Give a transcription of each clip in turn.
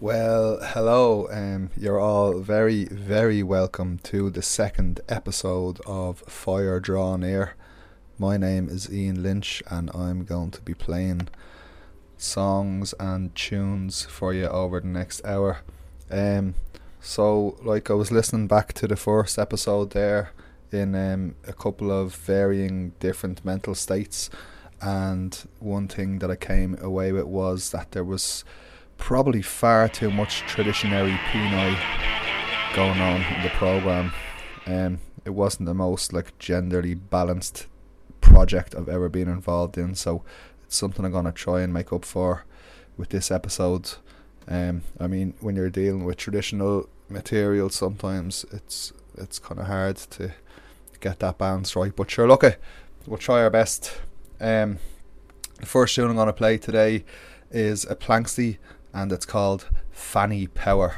Well, hello. Um, you're all very, very welcome to the second episode of Fire Draw Near. My name is Ian Lynch, and I'm going to be playing songs and tunes for you over the next hour. Um, so, like, I was listening back to the first episode there in um, a couple of varying different mental states, and one thing that I came away with was that there was probably far too much traditionary Pinoy going on in the program. Um, it wasn't the most like genderly balanced project I've ever been involved in, so it's something I'm gonna try and make up for with this episode. Um, I mean, when you're dealing with traditional material, sometimes it's it's kind of hard to get that balance right. But sure, look, we'll try our best. Um, the first tune I'm gonna play today is a Planxty and it's called Fanny Power.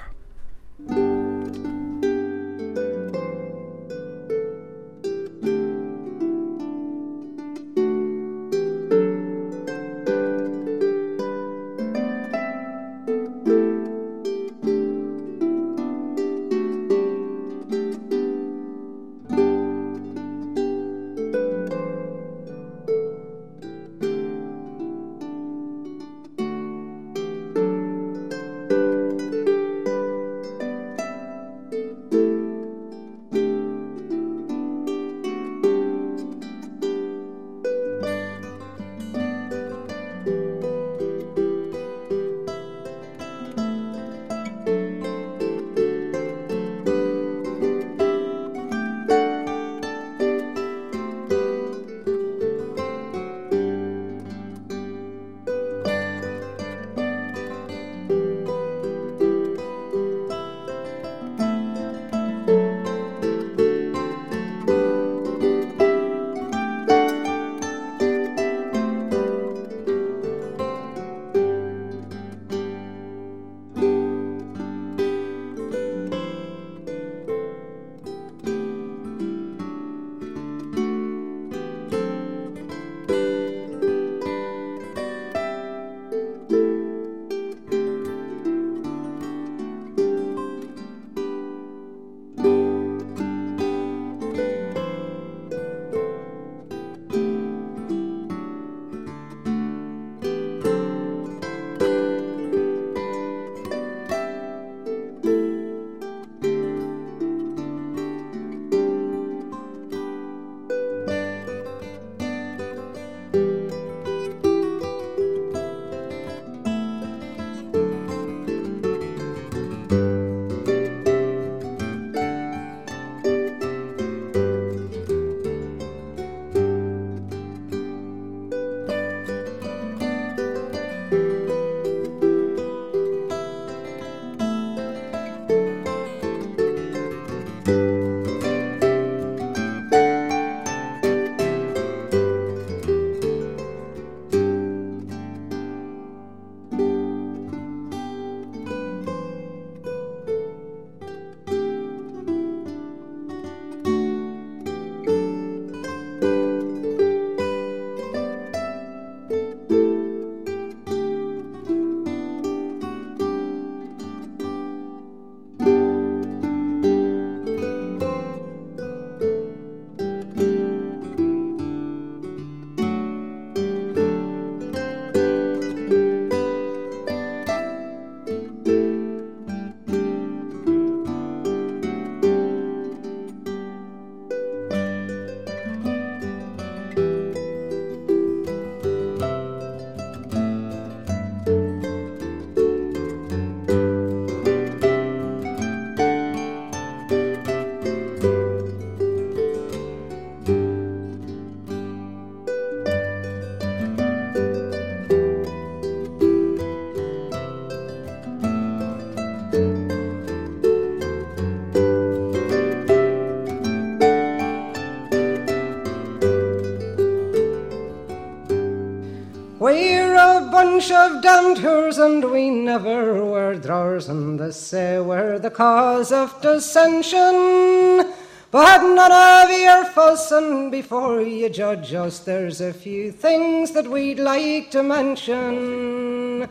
Of danters, and we never were drawers, and they say we're the cause of dissension. But none of your fussing before you judge us. There's a few things that we'd like to mention.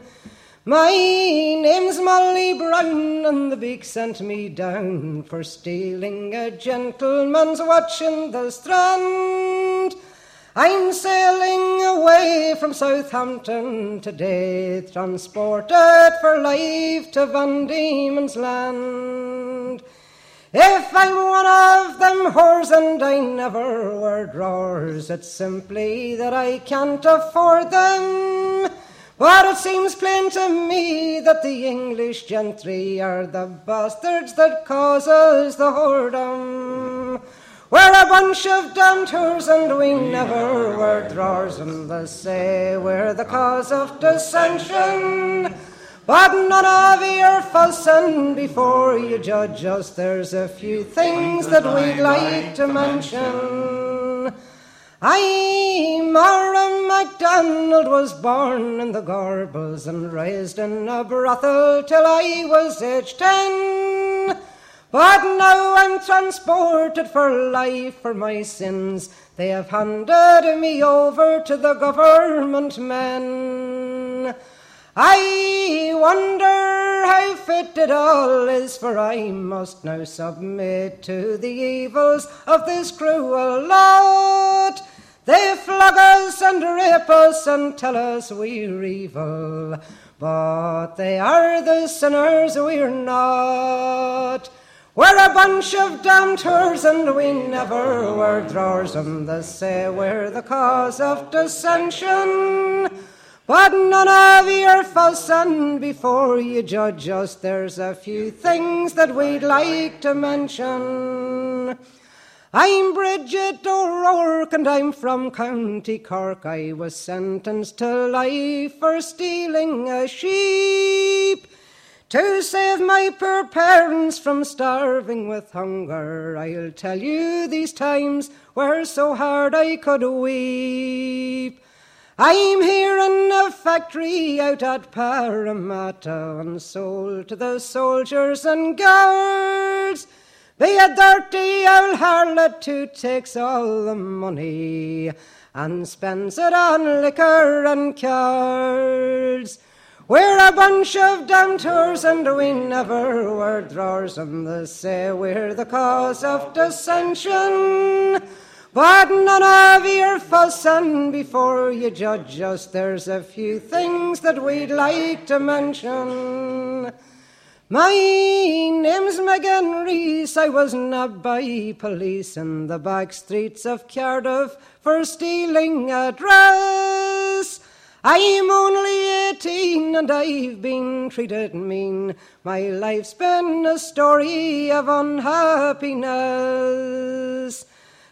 My name's Molly Brown, and the beak sent me down for stealing a gentleman's watch in the strand. I'm sailing away from Southampton today, transported for life to Van Diemen's Land. If I'm one of them whores and I never wear drawers, it's simply that I can't afford them. But it seems plain to me that the English gentry are the bastards that causes the whoredom. We're a bunch of whores and we never wear drawers, and they say we're the cause of dissension. But none of your fussing before you judge us. There's a few things that we'd like to mention. I, Mara MacDonald, was born in the Gorbals and raised in a brothel till I was age ten. But now I'm transported for life for my sins. They have handed me over to the government men. I wonder how fit it all is, for I must now submit to the evils of this cruel lot. They flog us and rape us and tell us we're evil, but they are the sinners we're not. We're a bunch of whores and we never wear drawers, and they say we're the cause of dissension. But none of your fussing before you judge us. There's a few things that we'd like to mention. I'm Bridget O'Rourke and I'm from County Cork. I was sentenced to life for stealing a sheep. To save my poor parents from starving with hunger, I'll tell you these times were so hard I could weep. I'm here in a factory out at Parramatta and sold to the soldiers and guards. Be a dirty old harlot who takes all the money and spends it on liquor and cards. We're a bunch of damned and we never wear drawers, and they say we're the cause of dissension. But none of your fussing before you judge us. There's a few things that we'd like to mention. My name's Megan Reese. I was nabbed by police in the back streets of Cardiff for stealing a dress. I'm only eighteen and I've been treated mean. My life's been a story of unhappiness.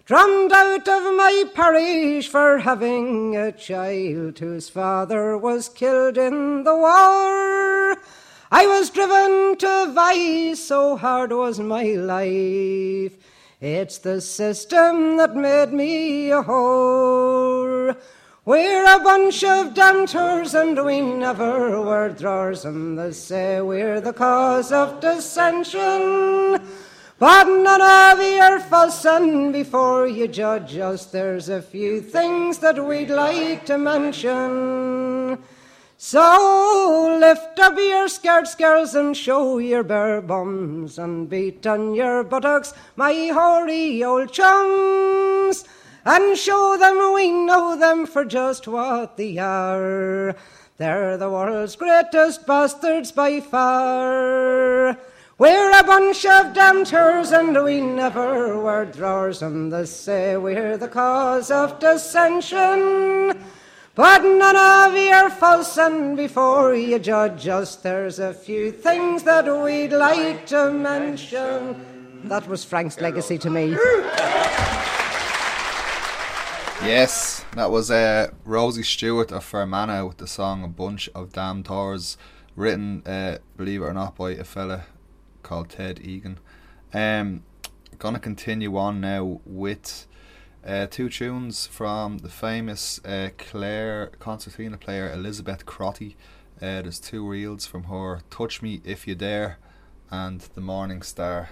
Drummed out of my parish for having a child whose father was killed in the war. I was driven to vice, so hard was my life. It's the system that made me a whore. We're a bunch of damters and we never wear drawers, and they say we're the cause of dissension. But none of your fussing before you judge us. There's a few things that we'd like to mention. So lift up your skirts, girls, and show your bare bums, and beat on your buttocks, my hoary old chums, and show them we know them for just what they are. They're the world's greatest bastards by far. We're a bunch of damters and we never wear drawers, and they say we're the cause of dissension. But none of your fussing before you judge us. There's a few things that we'd like to mention. That was Frank's legacy to me. Yes, that was uh, Rosie Stewart of Fermanagh with the song A Bunch of Damn Tors, written, uh, believe it or not, by a fella called Ted Egan. Um, gonna continue on now with uh, two tunes from the famous uh, Clare concertina player Elizabeth Crotty. Uh, there's two reels from her Touch Me If You Dare and The Morning Star.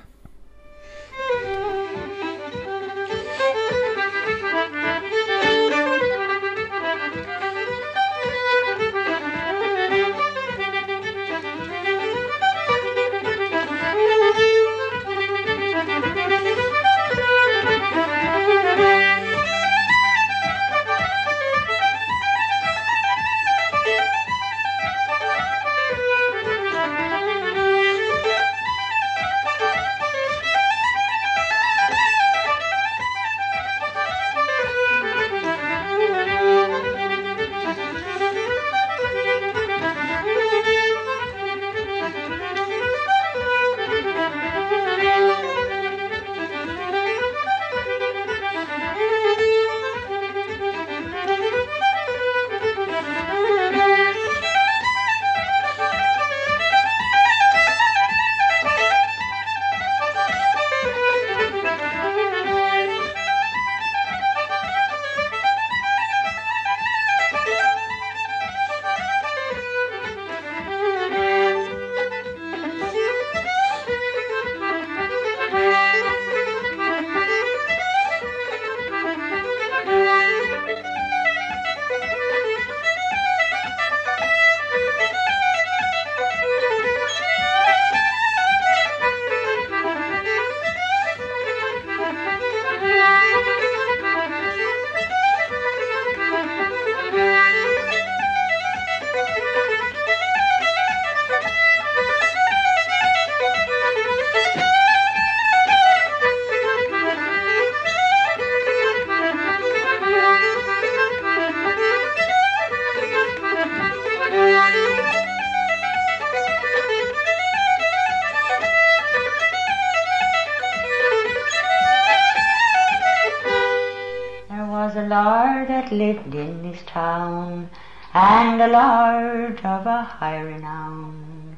Lived in this town, and a lord of a high renown.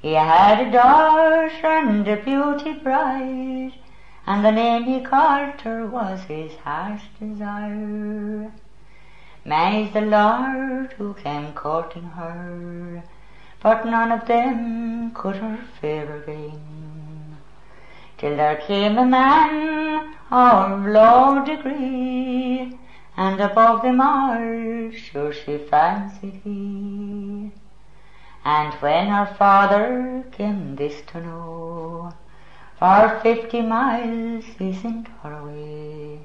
He had a daughter and a beauty bright, and the name he called her was his heart's desire. Many's the lord who came courting her, but none of them could her favour gain. Till there came a man of low degree, and above them all sure she fancied he. And when her father came this to know, for fifty miles he sent her away.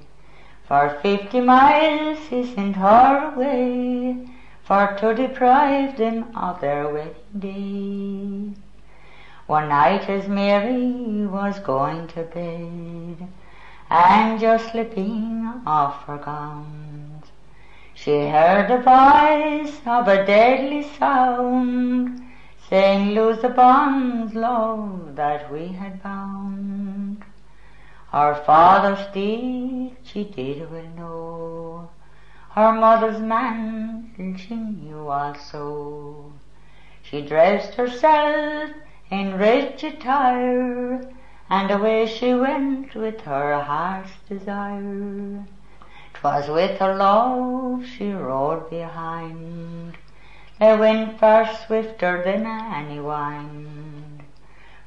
For fifty miles he sent her away, for to deprive them of their wedding day. One night as Mary was going to bed, and just slipping off her gowns, she heard the voice of a deadly sound, saying, Lose the bonds, love, that we had bound. Her father's deed she did well know, her mother's mantle she knew also. She dressed herself in rich attire, and away she went with her heart's desire. 'Twas with her love she rode behind, they went far swifter than any wind.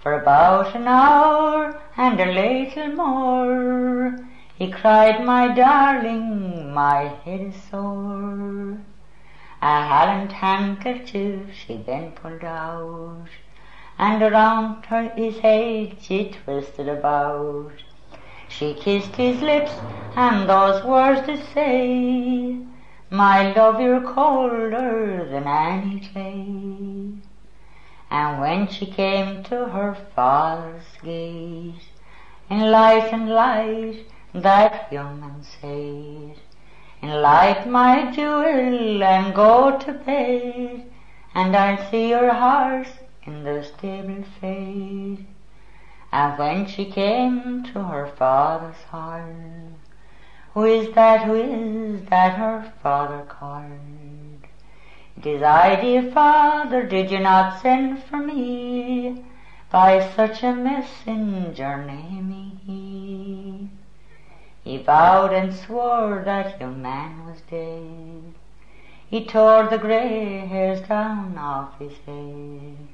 For about an hour and a little more, he cried, My darling, my head is sore. A holland handkerchief she then pulled out, and around her his head she twisted about. She kissed his lips, and those words to say, My love, you're colder than any clay. And when she came to her father's gate, in light and light, that young man said, In light, my jewel, and go to bed, and I'll see your horse in the stable fade. And when she came to her father's hall, who is that, who is that her father called? It is I, dear father, did you not send for me? By such a messenger name he. He vowed and swore that young man was dead. He tore the grey hairs down off his head.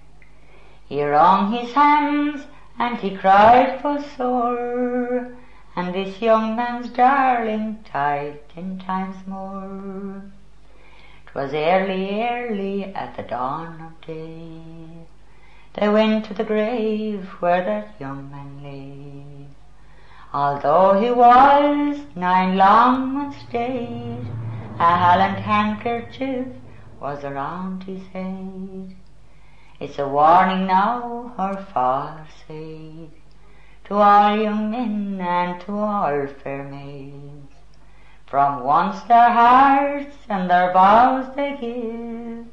He wrung his hands and he cried for sore, and this young man's darling died ten times more. 'Twas early, early at the dawn of day. They went to the grave where that young man lay. Although he was nine long months dead, a holland handkerchief was around his head. It's a warning now, her father said, to all young men and to all fair maids. From once their hearts and their vows they give,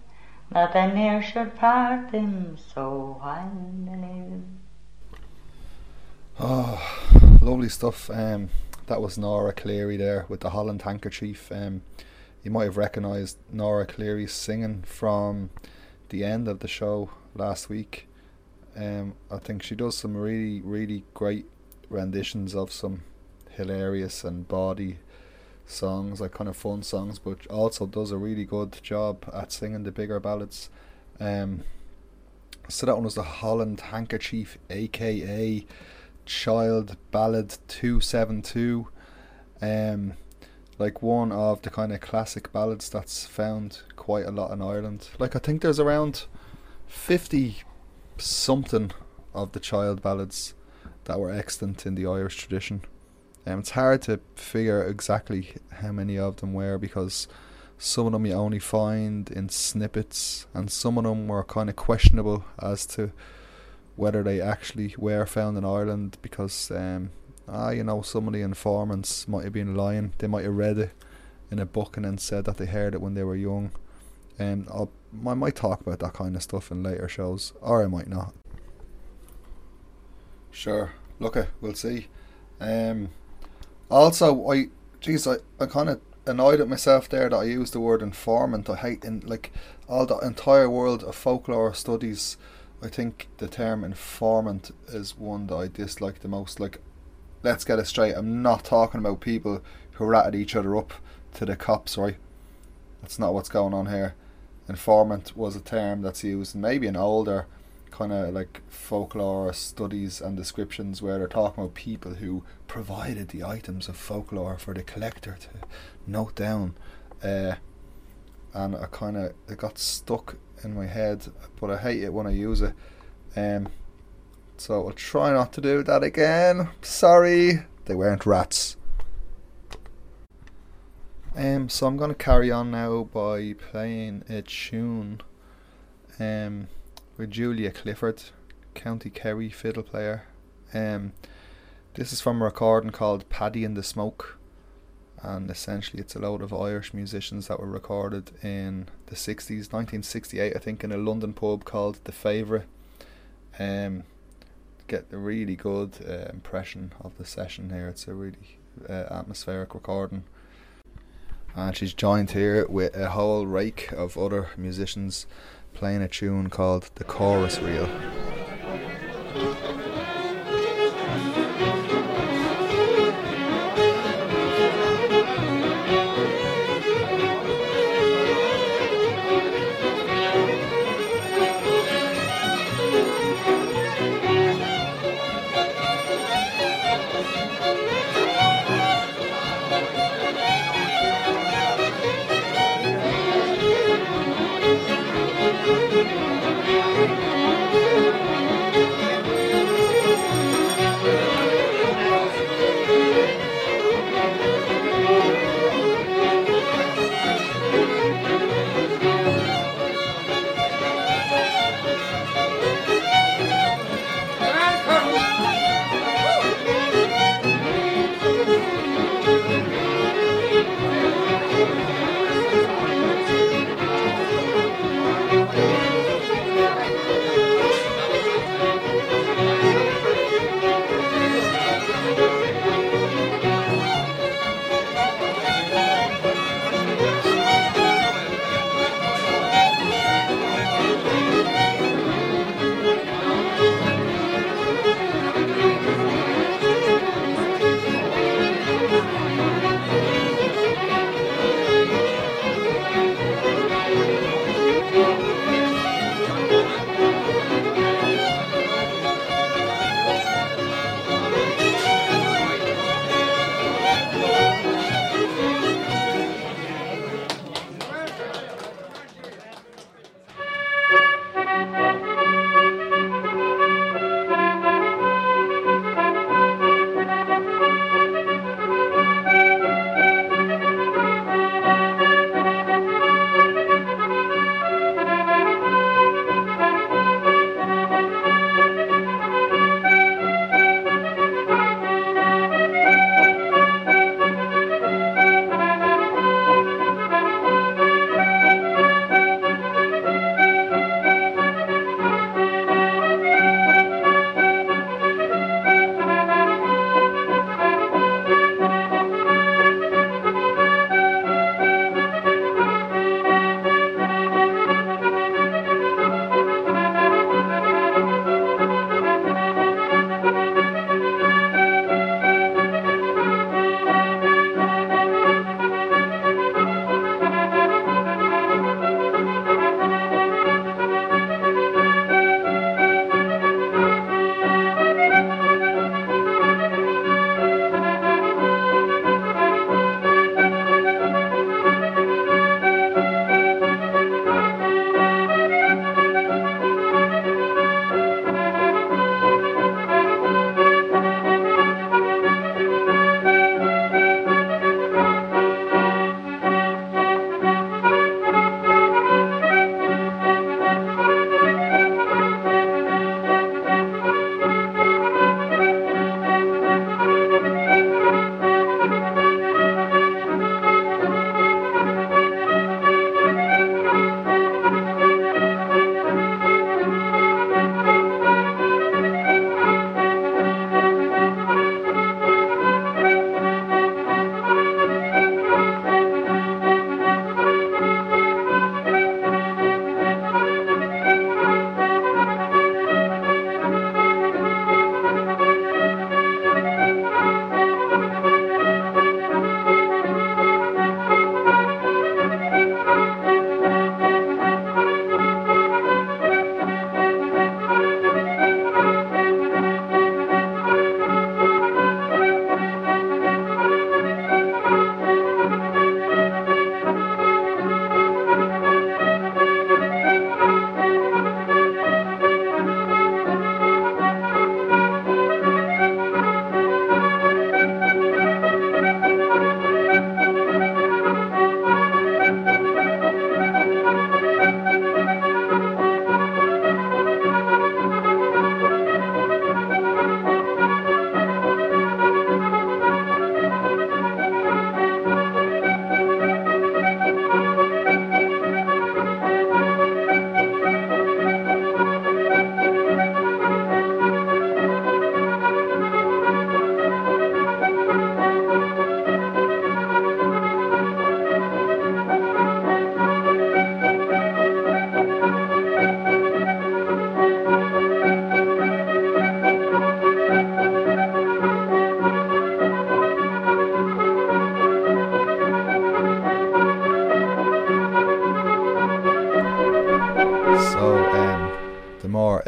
that they ne'er should part them so while they live. Oh, lovely stuff. Um, that was Nora Cleary there with the Holland handkerchief. Um, you might have recognised Nora Cleary singing from the end of the show last week. Um, I think she does some really, really great renditions of some hilarious and bawdy songs, like kind of fun songs, but also does a really good job at singing the bigger ballads. Um, so that one was the Holland Handkerchief, aka Child Ballad 272. Um, like one of the kind of classic ballads that's found quite a lot in Ireland. Like I think there's around 50 something of the child ballads that were extant in the Irish tradition. Um, it's hard to figure exactly how many of them were because some of them you only find in snippets, and some of them were kind of questionable as to whether they actually were found in Ireland because, um, ah, you know, some of the informants might have been lying. They might have read it in a book and then said that they heard it when they were young. And I'll, I might talk about that kind of stuff in later shows, or I might not. Sure, look, it, we'll see. Um, also, I, geez, I, I kind of annoyed at myself there that I used the word informant. I hate in like all the entire world of folklore studies. I think the term informant is one that I dislike the most. Like, let's get it straight. I'm not talking about people who ratted each other up to the cops, right? That's not what's going on here. Informant was a term that's used maybe in older kind of like folklore studies and descriptions where they're talking about people who provided the items of folklore for the collector to note down. Uh, and I kind of it got stuck in my head, but I hate it when I use it. Um, so I'll try not to do that again. Sorry, they weren't rats. Um, so I'm going to carry on now by playing a tune. Um, with Julia Clifford, County Kerry fiddle player. Um, this is from a recording called Paddy in the Smoke, and essentially it's a load of Irish musicians that were recorded in the 60s, 1968, I think, in a London pub called The Favourite. Um, get a really good uh, impression of the session here. It's a really uh, atmospheric recording. And she's joined here with a whole rake of other musicians playing a tune called The Chorus Reel.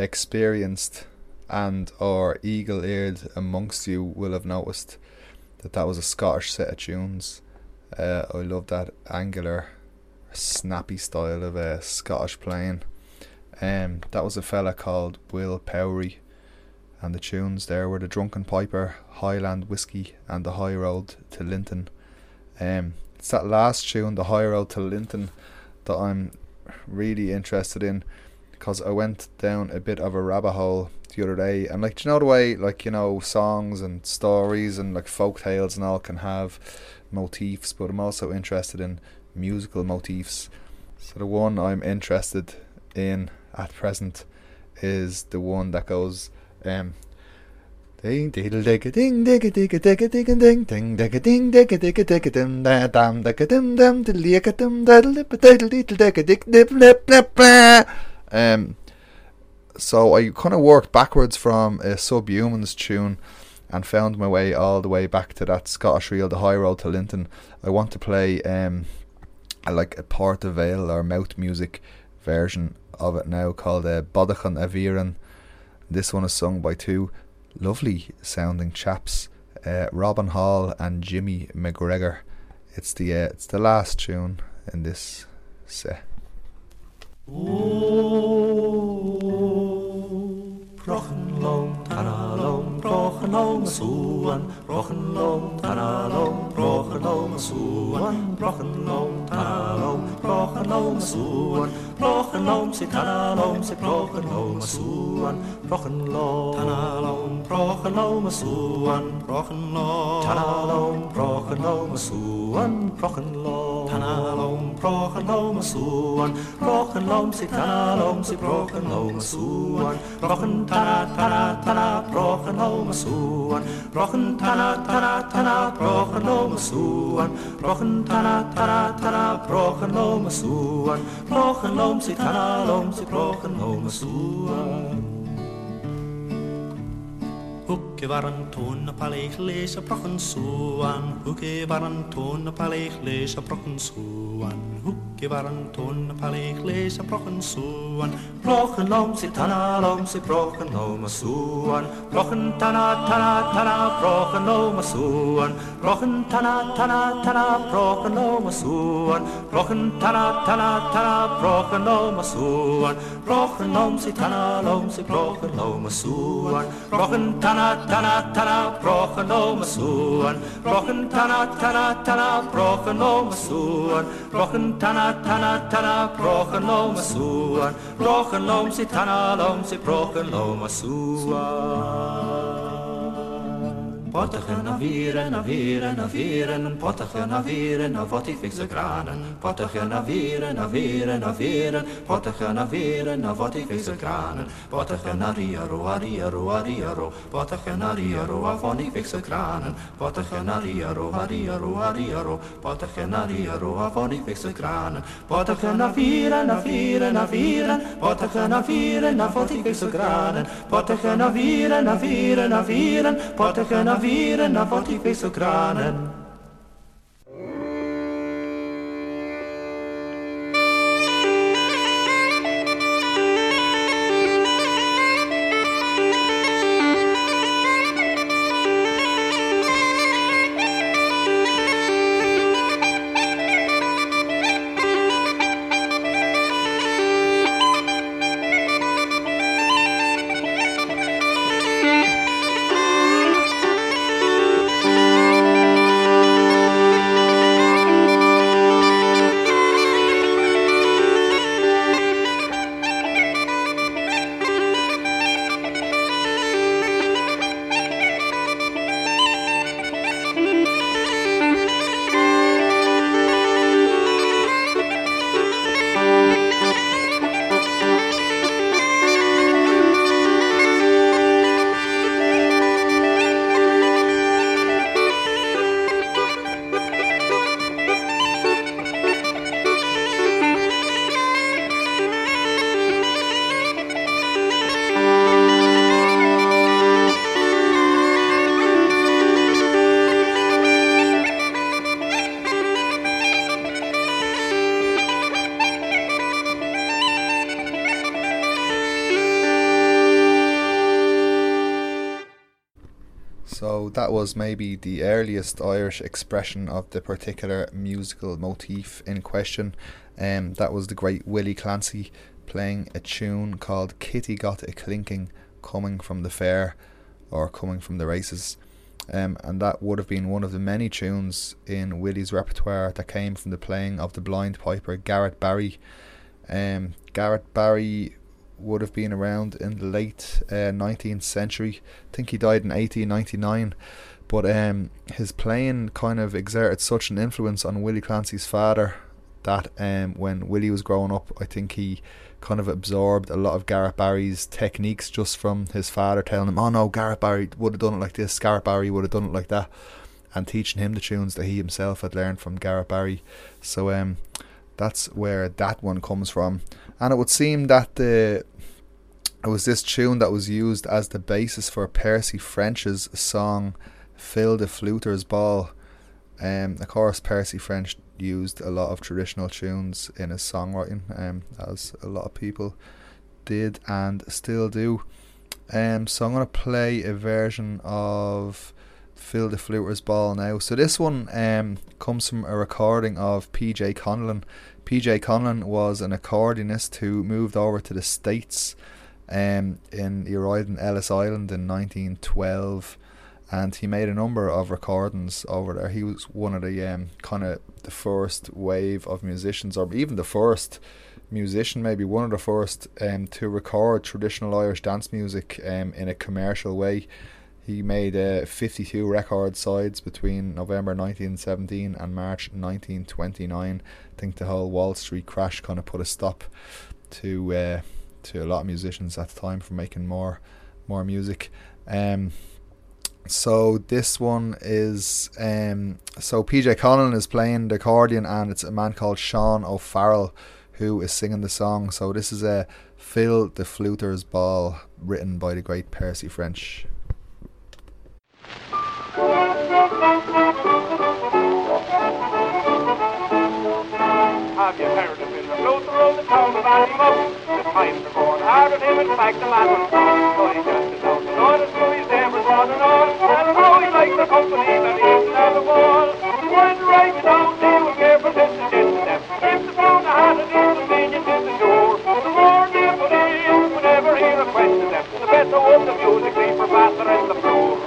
Experienced and or eagle-eared amongst you will have noticed that that was a Scottish set of tunes. Uh, I love that angular, snappy style of uh, Scottish playing. Um, that was a fella called Will Powery, and the tunes there were the Drunken Piper, Highland Whiskey, and the High Road to Linton. Um, it's that last tune, the High Road to Linton, that I'm really interested in because I went down a bit of a rabbit hole the other day, and like, do you know the way, like, you know, songs and stories and like folk tales and all can have motifs, but I'm also interested in musical motifs. So the one I'm interested in at present is the one that goes um Ding diddle ding ding ding ding dim da dam dim dam diddle dim diddle diddle Um so I kind of worked backwards from a Subhumans tune and found my way all the way back to that Scottish reel, the High Road to Linton. I want to play um, like a Port a Beul or Mouth Music version of it now called uh, Bodachan Aviran. This one is sung by two lovely sounding chaps, uh, Robin Hall and Jimmy McGregor. It's the uh, it's the last tune in this set. Prochenloom, taraloom, prochenloom, soen. Prochenloom, taraloom, prochenloom, soen. Prochenloom, taraloom, prochenloom, soen. Prochenloom, sit taraloom, sit prochenloom, soen. Prochenloom, taraloom, prochenloom, soen. Prochenloom, taraloom, prochenloom, soen. Prochenloom, taraloom, prochenloom, soen. Prochenloom, sit taraloom, sit prochenloom, soen. Prochen tana tana tana prochen home soen. Prochen tana tana tana prochen home soen. Prochen tana tana tana prochen home soen. Prochen home sit tana lom sit prochen home soen. Hoeke waar een toon op leeg lezen prochen soan. Hoeke waar een toon op leeg lezen prochen soan. Toon op leeg lezen prochen soan. Prochen lom sit tana lom sit prochen home soan. Prochen tana tana tana prochen home soan. Prochen tana tana tana prochen home soan. Prochen tana tana tana prochen home soan. Prochen lom sit tana lom sit prochen home soan. Prochen tana tana tana prochen home soan. Prochen tana tana tana prochen home soan. Prochen tana tana tana soan. Prochen lom sit tana lom sit prochen home soan. Pottige na vieren, na vieren, na vieren, pottige na vieren, na wat ik fikse kranen. Pottige na vieren, na vieren, na vieren, pottige na vieren, na wat ik fikse kranen. Pottige na riero, a riero, a riero, pottige na riero, a van ik fikse kranen. Pottige na riero, a riero, a riero, pottige na riero, a van ik fikse kranen. Pottige na vieren, na vieren, na vieren, pottige na vieren, na wat ik fikse kranen. Pottige na vieren, na vieren, na vieren, pottige na vieren, na wat ik fikse kranen. Was maybe the earliest Irish expression of the particular musical motif in question. Um, that was the great Willie Clancy playing a tune called Kitty Got a Clinking coming from the fair or coming from the races. Um, and that would have been one of the many tunes in Willie's repertoire that came from the playing of the blind piper Garrett Barry. Um, Garrett Barry would have been around in the late uh, 19th century. I think he died in 1899. But um, his playing kind of exerted such an influence on Willie Clancy's father that um, when Willie was growing up, I think he kind of absorbed a lot of Garrett Barry's techniques just from his father telling him, "Oh no, Garrett Barry would have done it like this. Garrett Barry would have done it like that," and teaching him the tunes that he himself had learned from Garrett Barry. So um, that's where that one comes from and it would seem that the it was this tune that was used as the basis for Percy French's song "Phil the Fluter's Ball." Um, of course, Percy French used a lot of traditional tunes in his songwriting, um, as a lot of people did and still do. Um, so I'm gonna play a version of "Phil the Fluter's Ball" now. So this one um comes from a recording of P.J. Conlon PJ Conlon was an accordionist who moved over to the States. Um, in he arrived in Ellis Island in 1912, and he made a number of recordings over there. He was one of the um, kind of the first wave of musicians, or even the first musician, maybe one of the first um, to record traditional Irish dance music um, in a commercial way. He made uh, 52 record sides between November 1917 and March 1929. I think the whole Wall Street crash kind of put a stop to uh, to a lot of musicians at the time from making more more music. Um, so this one is um, so PJ Conlon is playing the accordion and it's a man called Sean O'Farrell who is singing the song. So this is a Phil the Fluter's Ball written by the great Percy French. Have you heard of the the town. The are going hard on him, in fact, the just never and how he likes the company that he isn't at the ball. When right down, they will care for this and. If the of hat and inconvenience is the door, the more they put in, whenever he requested them, the better would the music be for Batter and the floor.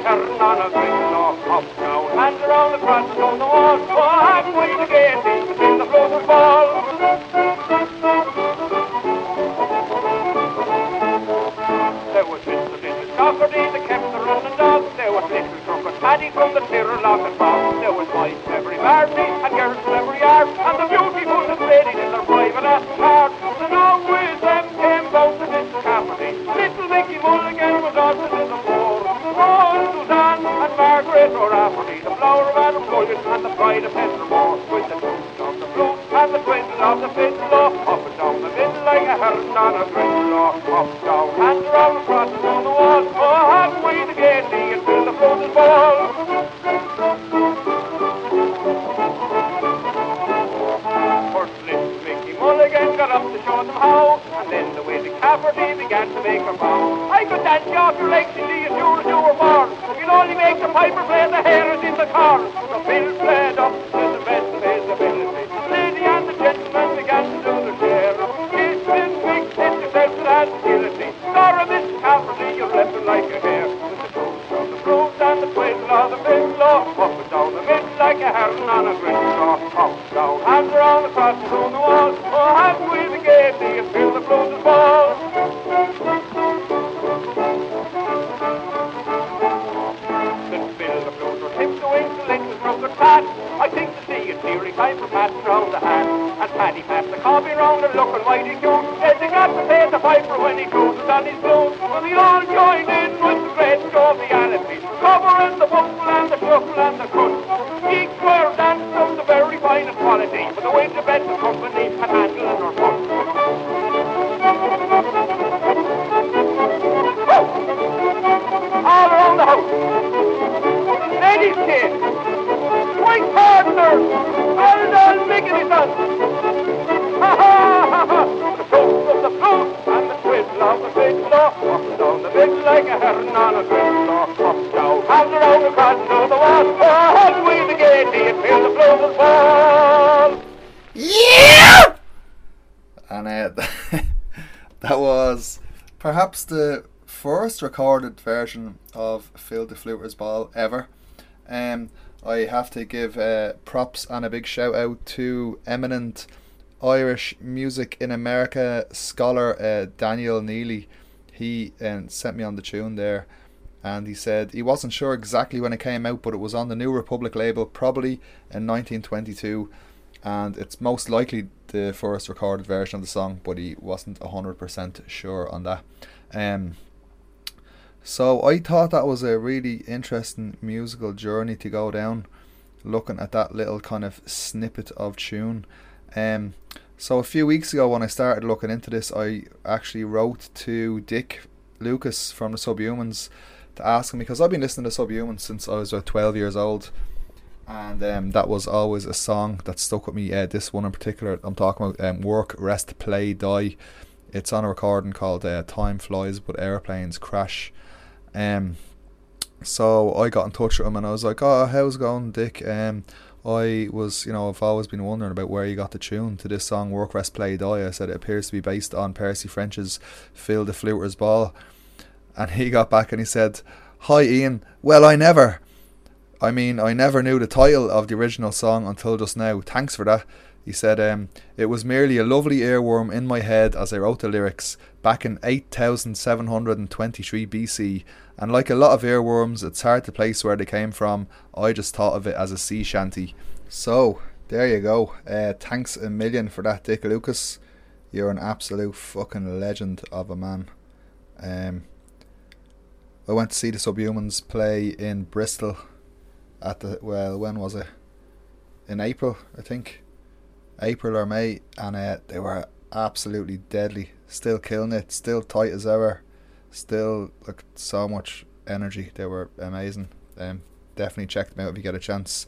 Middle like a on a. Up, down, hands around the crosses on the wall. Oh, halfway to gaiety between the Fluter's ball. There was Mr. Little Scafferty, the kept the running dog. There was Little Trucker Paddy from the Tirrell lock and box. There was Mike the middle like a a griddle. Up, down, the crosses on the wall. Oh, halfway to gaiety until the Fluter's ball. Mulligan got up to show them how, and then the way the Cafferty began to make her bow. I could dance you off your legs and see as sure as you were born. You'll only make the piper play the hares in the car. So Bill played his first recorded version of Phil the Fluter's Ball ever. Um, I have to give uh, props and a big shout out to eminent Irish music in America scholar uh, Daniel Neely. He um, sent me on the tune there, and he said he wasn't sure exactly when it came out, but it was on the New Republic label, probably in 1922 and it's most likely the first recorded version of the song, but he wasn't hundred percent sure on that. Um, so I thought that was a really interesting musical journey to go down, looking at that little kind of snippet of tune. Um, so a few weeks ago, when I started looking into this, I actually wrote to Dick Lucas from the Subhumans to ask him because I've been listening to Subhumans since I was about twelve years old and um, that was always a song that stuck with me. Uh, this one in particular, I'm talking about um, "Work, Rest, Play, Die." It's on a recording called uh, "Time Flies, but Airplanes Crash." Um, so I got in touch with him and I was like, "Oh, how's it going, Dick?" Um, I was, you know, I've always been wondering about where you got the tune to this song, "Work, Rest, Play, Die." I said it appears to be based on Percy French's "Phil the Fluter's Ball," and he got back and he said, "Hi, Ian. Well, I never." I mean, I never knew the title of the original song until just now. Thanks for that. He said, um, It was merely a lovely earworm in my head as I wrote the lyrics back in 8723 BC, and like a lot of earworms, it's hard to place where they came from. I just thought of it as a sea shanty. So, there you go. Uh, thanks a million for that, Dick Lucas. You're an absolute fucking legend of a man. Um, I went to see the Subhumans play in Bristol at the well when was it in April I think April or May and uh, they were absolutely deadly. Still killing it still tight as ever. Still like so much energy. They were amazing. Um, definitely check them out if you get a chance.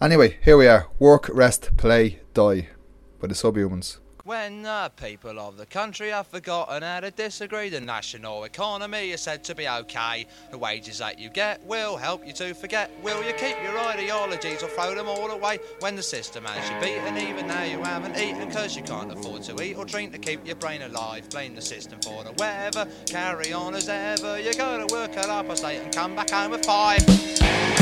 Anyway here we are. Work rest play die. By the subhumans When the people of the country have forgotten how to disagree, the national economy is said to be okay. The wages that you get will help you to forget. Will you keep your ideologies or throw them all away? When the system has you beaten, even now you haven't eaten because you can't afford to eat or drink to keep your brain alive. Blame the system for the weather. Carry on as ever. You go to work at half past eight and come back home at five.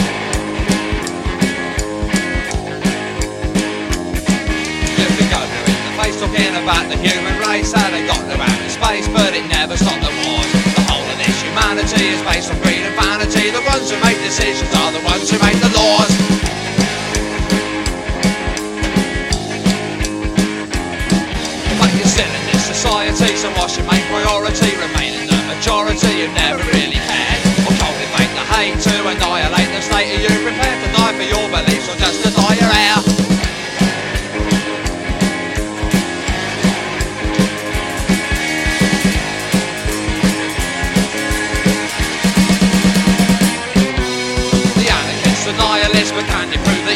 Face talking about the human race, how they got them out in space, but it never stopped the wars. The whole of this humanity is based on greed and vanity. The ones who make decisions are the ones who make the laws. But you're still in this society, so what's your main priority? Remaining the majority you never really had. Or cultivate the hate to annihilate the state. Are you prepared to die for your beliefs or just to die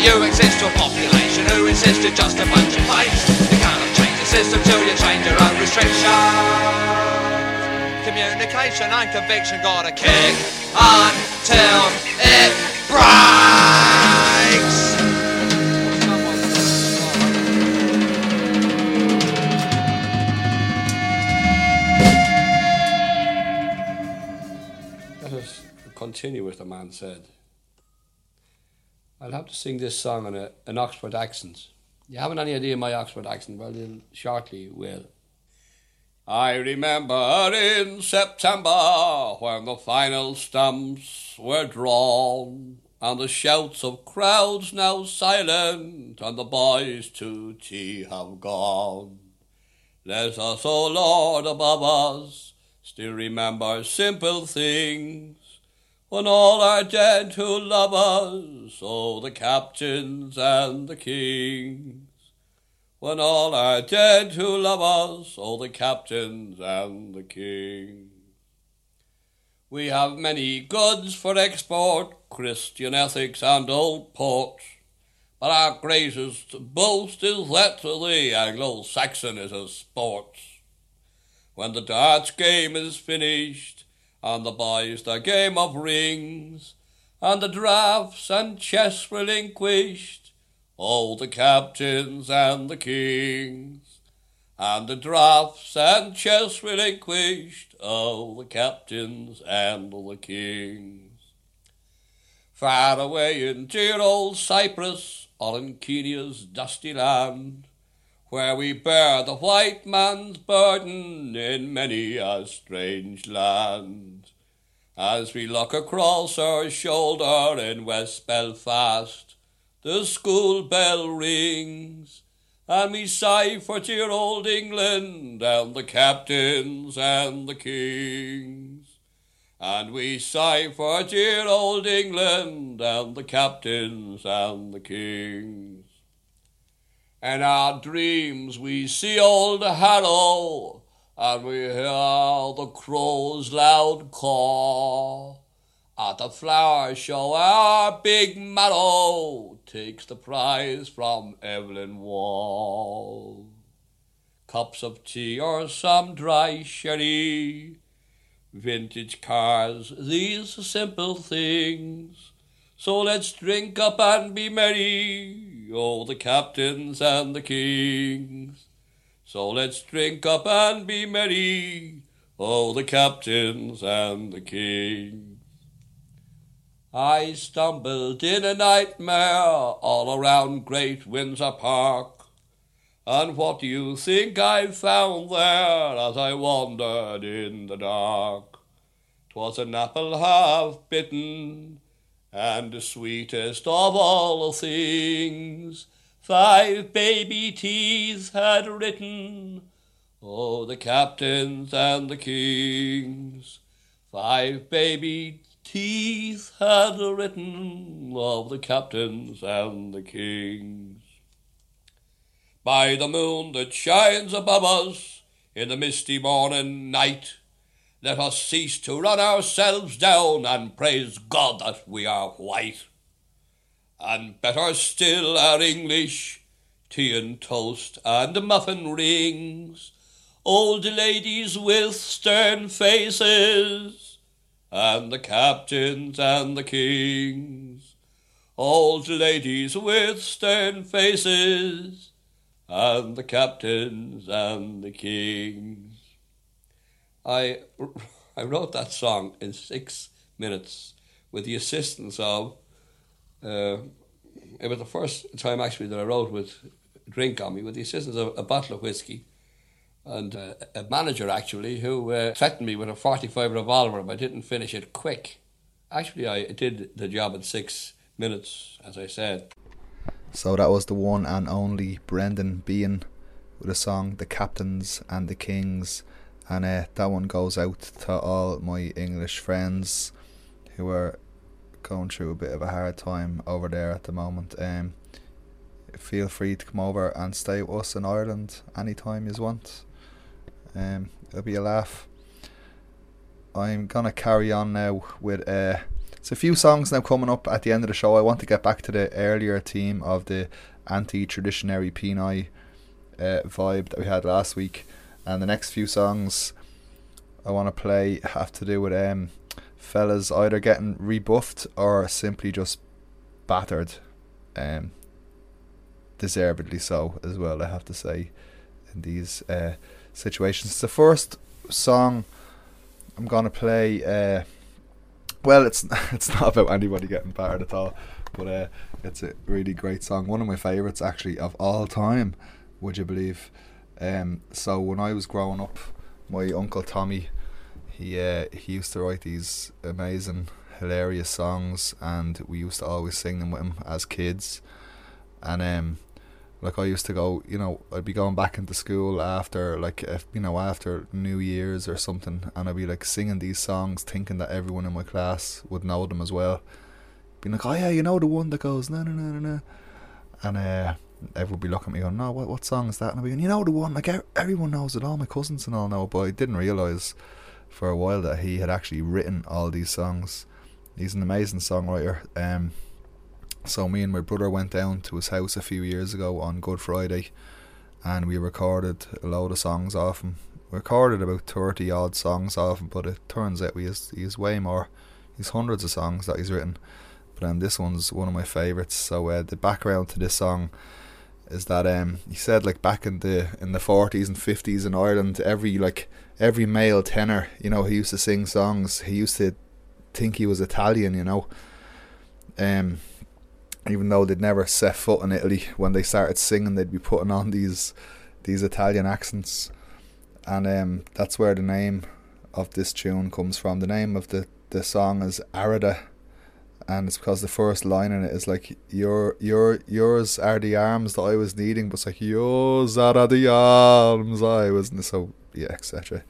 you exist to a population who insist you're just a bunch of fakes? You cannot change the system till you change your own restrictions. Communication and conviction got to kick until it breaks. Let us continue with the man said. I'll have to sing this song in a, an Oxford accent. You haven't any idea my Oxford accent? Well, you'll shortly will. I remember in September when the final stumps were drawn, and the shouts of crowds now silent, and the boys to tea have gone. Let us, O Lord above us, still remember simple things. When all are dead who love us, oh, the captains and the kings. When all are dead who love us, oh, the captains and the kings. We have many goods for export, Christian ethics and old port. But our greatest boast is that the Anglo-Saxon is a sport. When the darts game is finished, and the boys the game of rings, and the draughts and chess relinquished, all the captains and the kings, and the draughts and chess relinquished, all the captains and the kings. Far away in dear old Cyprus, or in dusty land, where we bear the white man's burden in many a strange land. As we look across our shoulder in West Belfast, the school bell rings, and we sigh for dear old England and the captains and the kings. And we sigh for dear old England and the captains and the kings. In our dreams we see old Harrow, and we hear the crow's loud caw. At the flower show our big Mallow takes the prize from Evelyn Waugh. Cups of tea or some dry sherry, vintage cars, these simple things. So let's drink up and be merry, oh, the captains and the kings. So let's drink up and be merry, oh, the captains and the kings. I stumbled in a nightmare all around Great Windsor Park. And what do you think I found there as I wandered in the dark? 'Twas an apple half bitten, and the sweetest of all things. Five baby teeth had written, Oh, the captains and the kings. Five baby teeth had written of the captains and the kings. By the moon that shines above us in the misty morning night, let us cease to run ourselves down and praise God that we are white. And better still our English tea and toast and muffin rings, old ladies with stern faces, and the captains and the kings, old ladies with stern faces, and the captains and the kings. I, I wrote that song in six minutes with the assistance of. Uh, it was the first time actually that I wrote with drink on me with the assistance of a bottle of whiskey and uh, a manager actually who uh, threatened me with a 45 revolver if I didn't finish it quick. Actually, I did the job in six minutes, as I said. So that was the one and only Brendan Behan with the song The Captains and the Kings. And uh, that one goes out to all my English friends who are going through a bit of a hard time over there at the moment. Um, feel free to come over and stay with us in Ireland anytime you want. Um, it'll be a laugh. I'm gonna carry on now with uh, it's a few songs now coming up at the end of the show. I want to get back to the earlier theme of the anti-traditionary Peni uh, vibe that we had last week, and the next few songs I want to play have to do with um fellas either getting rebuffed or simply just battered, um, deservedly so as well. I have to say in these uh, situations. The first song I'm gonna play. Uh, well, it's it's not about anybody getting battered at all, but uh, it's a really great song. One of my favorites, actually, of all time. Would you believe? Um, so when I was growing up, my uncle Tommy, he uh, he used to write these amazing, hilarious songs, and we used to always sing them with him as kids. And um, like I used to go, you know, I'd be going back into school after like if, you know after New Year's or something, and I'd be like singing these songs, thinking that everyone in my class would know them as well. Being like, oh yeah, you know the one that goes no no no no no, and uh, everyone be looking at me going, no, what what song is that? And I'd be going, you know the one, like er- everyone knows it, all my cousins and all know, but I didn't realize for a while that he had actually written all these songs. He's an amazing songwriter. Um, So me and my brother went down to his house a few years ago on Good Friday, and we recorded a load of songs off him. We recorded about thirty odd songs off him, but it turns out he has he way more. He's hundreds of songs that he's written, but um, this one's one of my favourites. So uh, the background to this song is that um he said like back in the in the forties and fifties in Ireland, every like every male tenor, you know, he used to sing songs. He used to think he was Italian, you know. Um, even though they'd never set foot in Italy, when they started singing, they'd be putting on these these Italian accents, and um, that's where the name of this tune comes from. The name of the the song is Arada, and it's because the first line in it is like your your yours are the arms that I was needing, but it's like yours are the arms I was so yeah etc.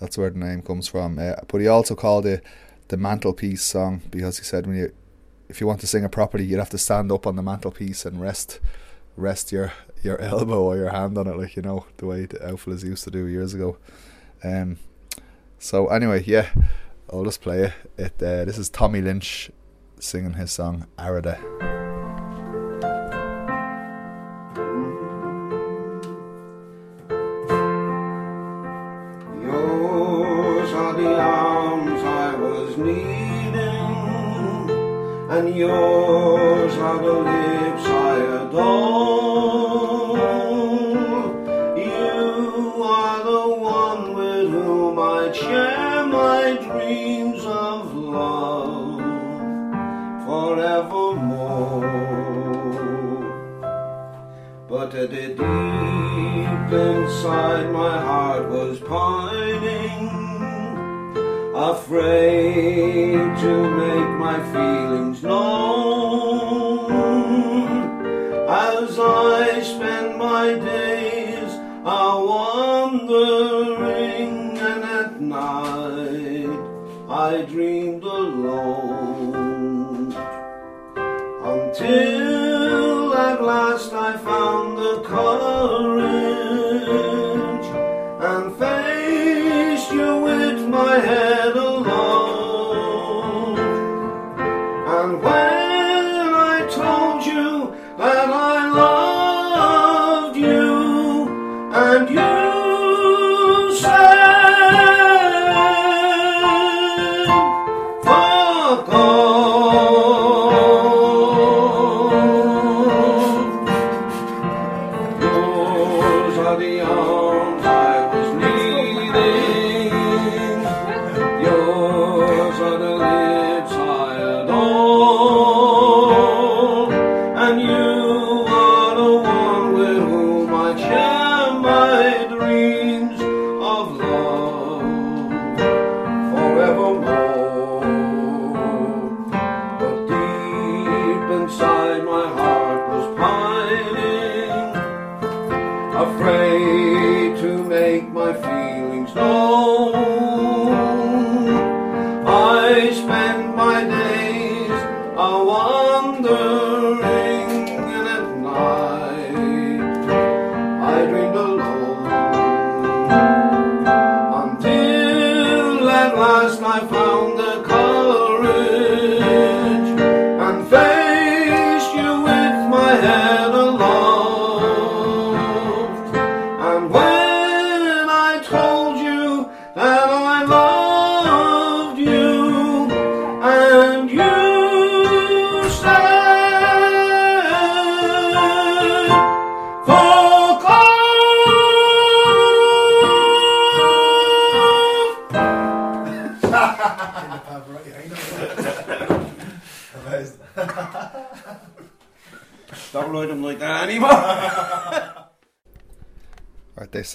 That's where the name comes from. Uh, but he also called it the mantelpiece song because he said when you if you want to sing it properly, you'd have to stand up on the mantelpiece and rest rest your your elbow or your hand on it, like you know the way the Outfitters used to do years ago. Um. So anyway, yeah, I'll just play it. It uh, this is Tommy Lynch singing his song Arada. Yours are the arms I was needing, and yours are the lips I adore. At deep inside my heart was pining, afraid to make my feelings known.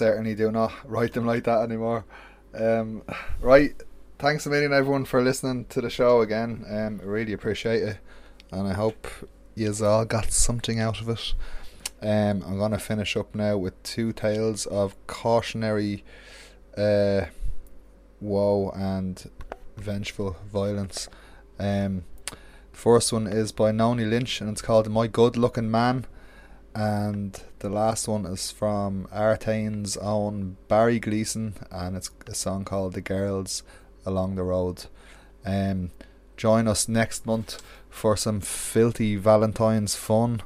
Certainly do not write them like that anymore. Um, right, thanks a million everyone for listening to the show again. Um, I really appreciate it, and I hope you all got something out of it. Um, I'm gonna finish up now with two tales of cautionary uh, woe and vengeful violence. Um, first one is by Noni Lynch, and it's called "My Good Looking Man." And the last one is from Artane's own Barry Gleason, and it's a song called "The Girls Along the Road." Um, join us next month for some filthy Valentine's fun.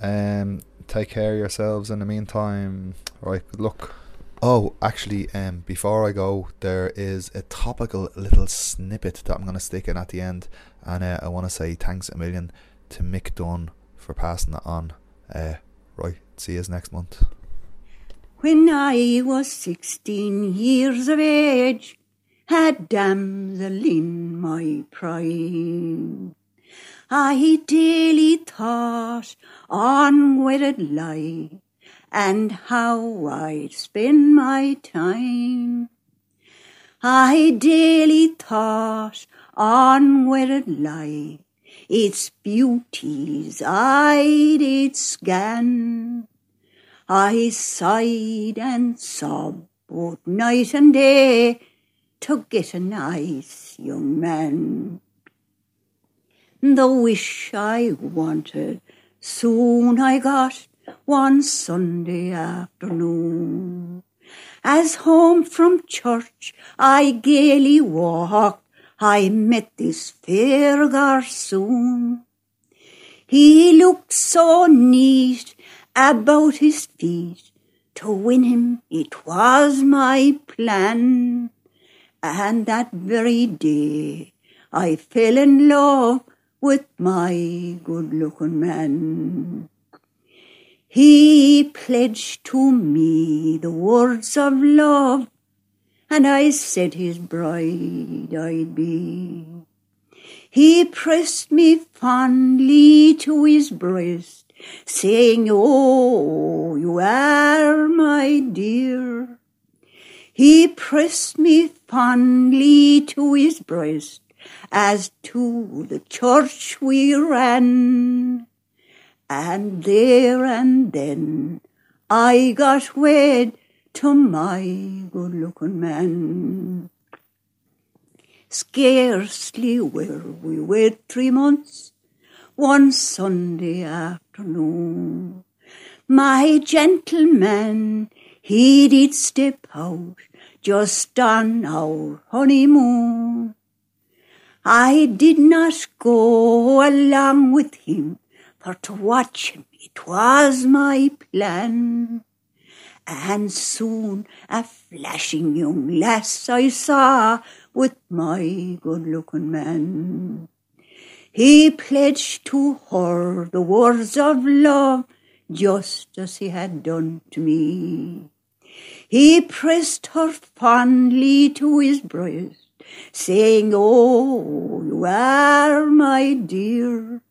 Um, take care of yourselves in the meantime. Right, good luck. Oh, actually, um, before I go, there is a topical little snippet that I'm going to stick in at the end, and uh, I want to say thanks a million to Mick Dunn for passing that on. Uh, right, see you next month. When I was sixteen years of age, had damsel in my prime. I daily thought on where it lie, and how I'd spend my time. I daily thought on where it lie, its beauties I did scan. I sighed and sobbed both night and day to get a nice young man. The wish I wanted soon I got one Sunday afternoon. As home from church I gaily walked, I met this fair garçon. He looked so neat about his feet, to win him it was my plan. And that very day I fell in love with my good looking man. He pledged to me the words of love, and I said his bride I'd be. He pressed me fondly to his breast, saying, Oh, you are my dear. He pressed me fondly to his breast, as to the church we ran. And there and then I got wed to my good looking man. Scarcely were we wed three months, one Sunday afternoon. My gentleman, he did step out just on our honeymoon. I did not go along with him, for to watch him it was my plan. And soon a flashing young lass I saw with my good looking man. He pledged to her the words of love just as he had done to me. He pressed her fondly to his breast, saying, Oh, you are my dear.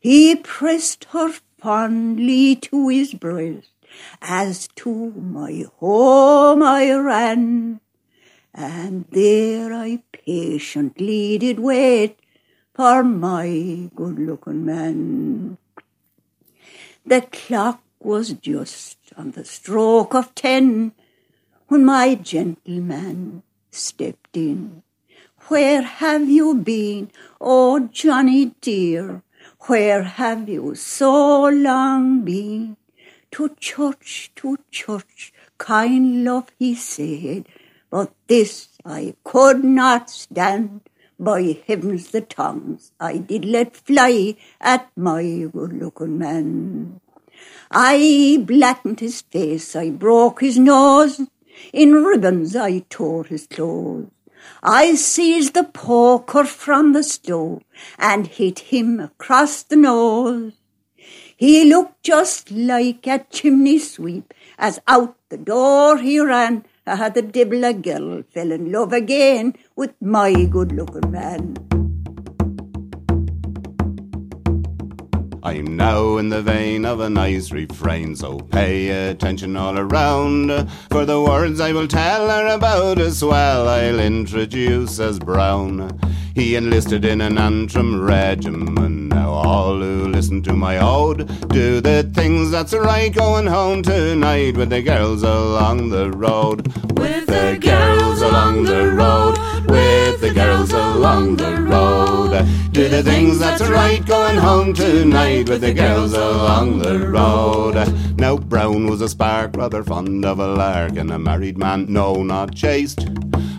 He pressed her fondly to his breast, as to my home I ran, and there I patiently did wait for my good looking man. The clock was just on the stroke of ten when my gentleman stepped in. Where have you been, oh Johnny dear? Where have you so long been? To church, to church, kind love, he said, but this I could not stand. By heavens, the tongues I did let fly at my good looking man. I blackened his face, I broke his nose, in ribbons I tore his clothes. I seized the poker from the stove and hit him across the nose. He looked just like a chimney sweep as out the door he ran. Ah, the devil a girl fell in love again with my good looking man. I'm now in the vein of a nice refrain, so pay attention all around. For the words I will tell are about a swell I'll introduce as Brown. He enlisted in an Antrim regiment Now all who listen to my ode, do the things that's right going home tonight with the girls along the road. With the girls along the road, with the girls along the road. Do the things that's right going home tonight with the girls along the road. Now Brown was a spark, rather fond of a lark, and a married man, no, not chaste.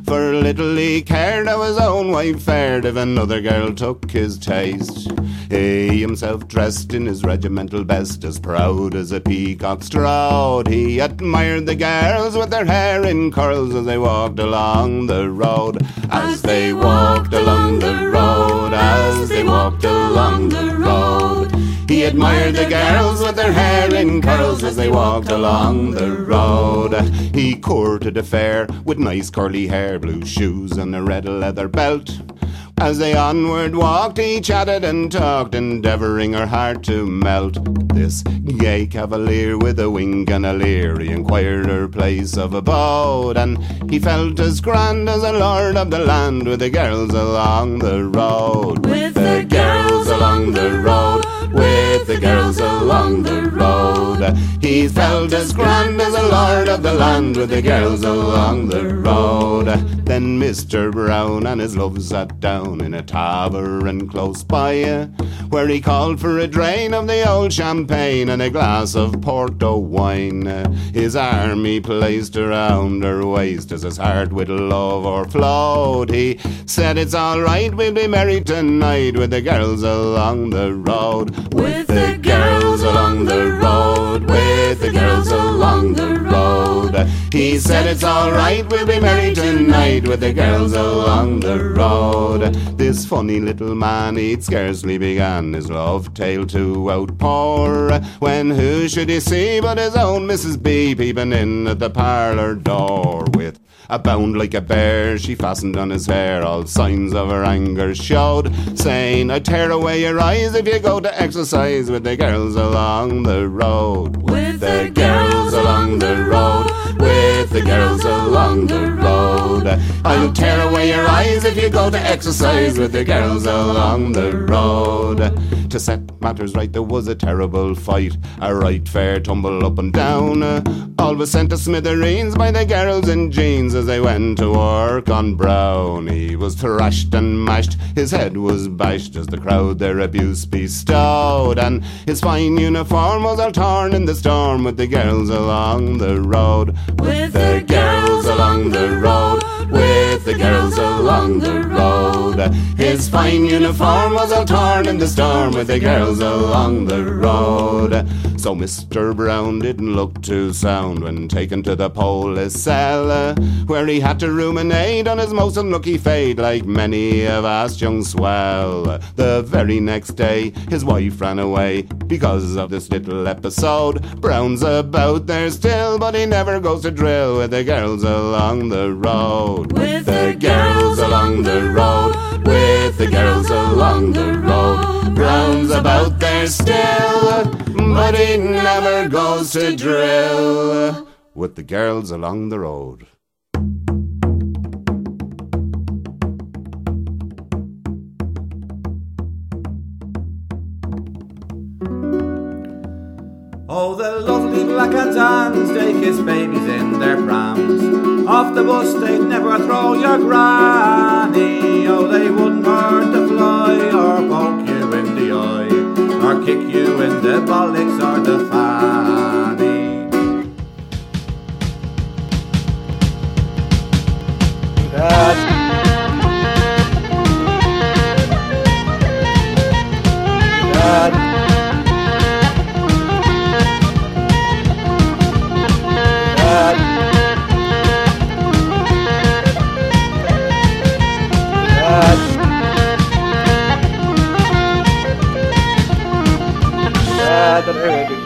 For little he cared how his own wife fared if another girl took his taste. He himself dressed in his regimental best, as proud as a peacock strode. He admired the girls with their hair in curls as they walked along the road. As they walked along the road, as they walked along the road. He admired the girls with their hair in curls as they walked along the road. He courted a fair with nice curly hair, blue shoes, and a red leather belt. As they onward walked, he chatted and talked, endeavouring her heart to melt. This gay cavalier with a wink and a leer, he inquired her place of abode, and he felt as grand as a lord of the land with the girls along the road. With the girls along the road, the girls along the road. He felt as grand as a lord of the land with the girls along the road. Then Mr. Brown and his love sat down in a tavern close by, where he called for a drain of the old champagne and a glass of Porto wine. His arm he placed around her waist as his heart with love o'erflowed. He said, It's alright, we'll be married tonight with the girls along the road. With the girls along the road, with the girls along the road. He said, It's alright, we'll be married tonight with the girls along the road. This funny little man, he'd scarcely began his love tale to outpour. When who should he see but his own Mrs. B peeping in at the parlour door with a bound like a bear, she fastened on his hair. All signs of her anger showed, saying, I tear away your eyes if you go to exercise with the girls along the road. With the girls along the road, with the girls along the road. I'll tear away your eyes if you go to exercise with the girls along the road. To set matters right, there was a terrible fight, a right fair tumble up and down. All was sent to smithereens by the girls in jeans as they went to work on Brown. He was thrashed and mashed, his head was bashed as the crowd their abuse bestowed, and his fine uniform was all torn in the storm with the girls along the road. With the girls along the road, with the girls along the road. His fine uniform was all torn in the storm with the girls along the road. So Mr. Brown didn't look too sound when taken to the police cell, where he had to ruminate on his most unlucky fate, like many a vast young swell. The very next day, his wife ran away because of this little episode. Brown's about there still, but he never goes to drill with the girls along the road. With the girls along the road, with the girls along the road. Brown's about there still, but he never goes to drill with the girls along the road. Oh, the black and tans, they kiss babies in their prams. Off the bus, they'd never throw your granny. Oh, they wouldn't hurt a fly or poke you in the eye or kick you in the bollocks or the fanny. Dad.